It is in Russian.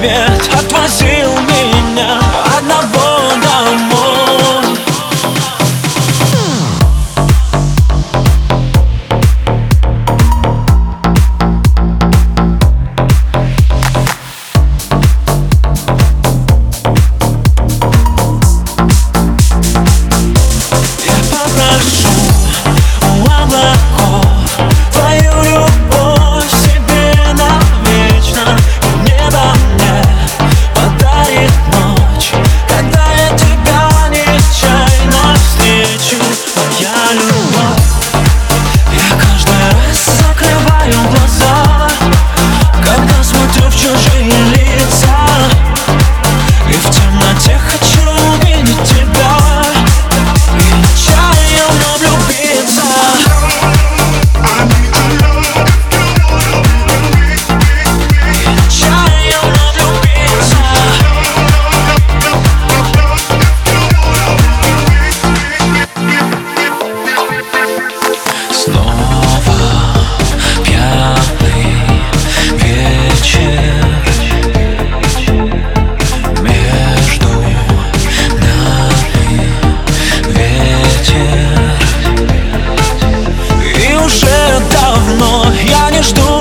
свет. я не жду.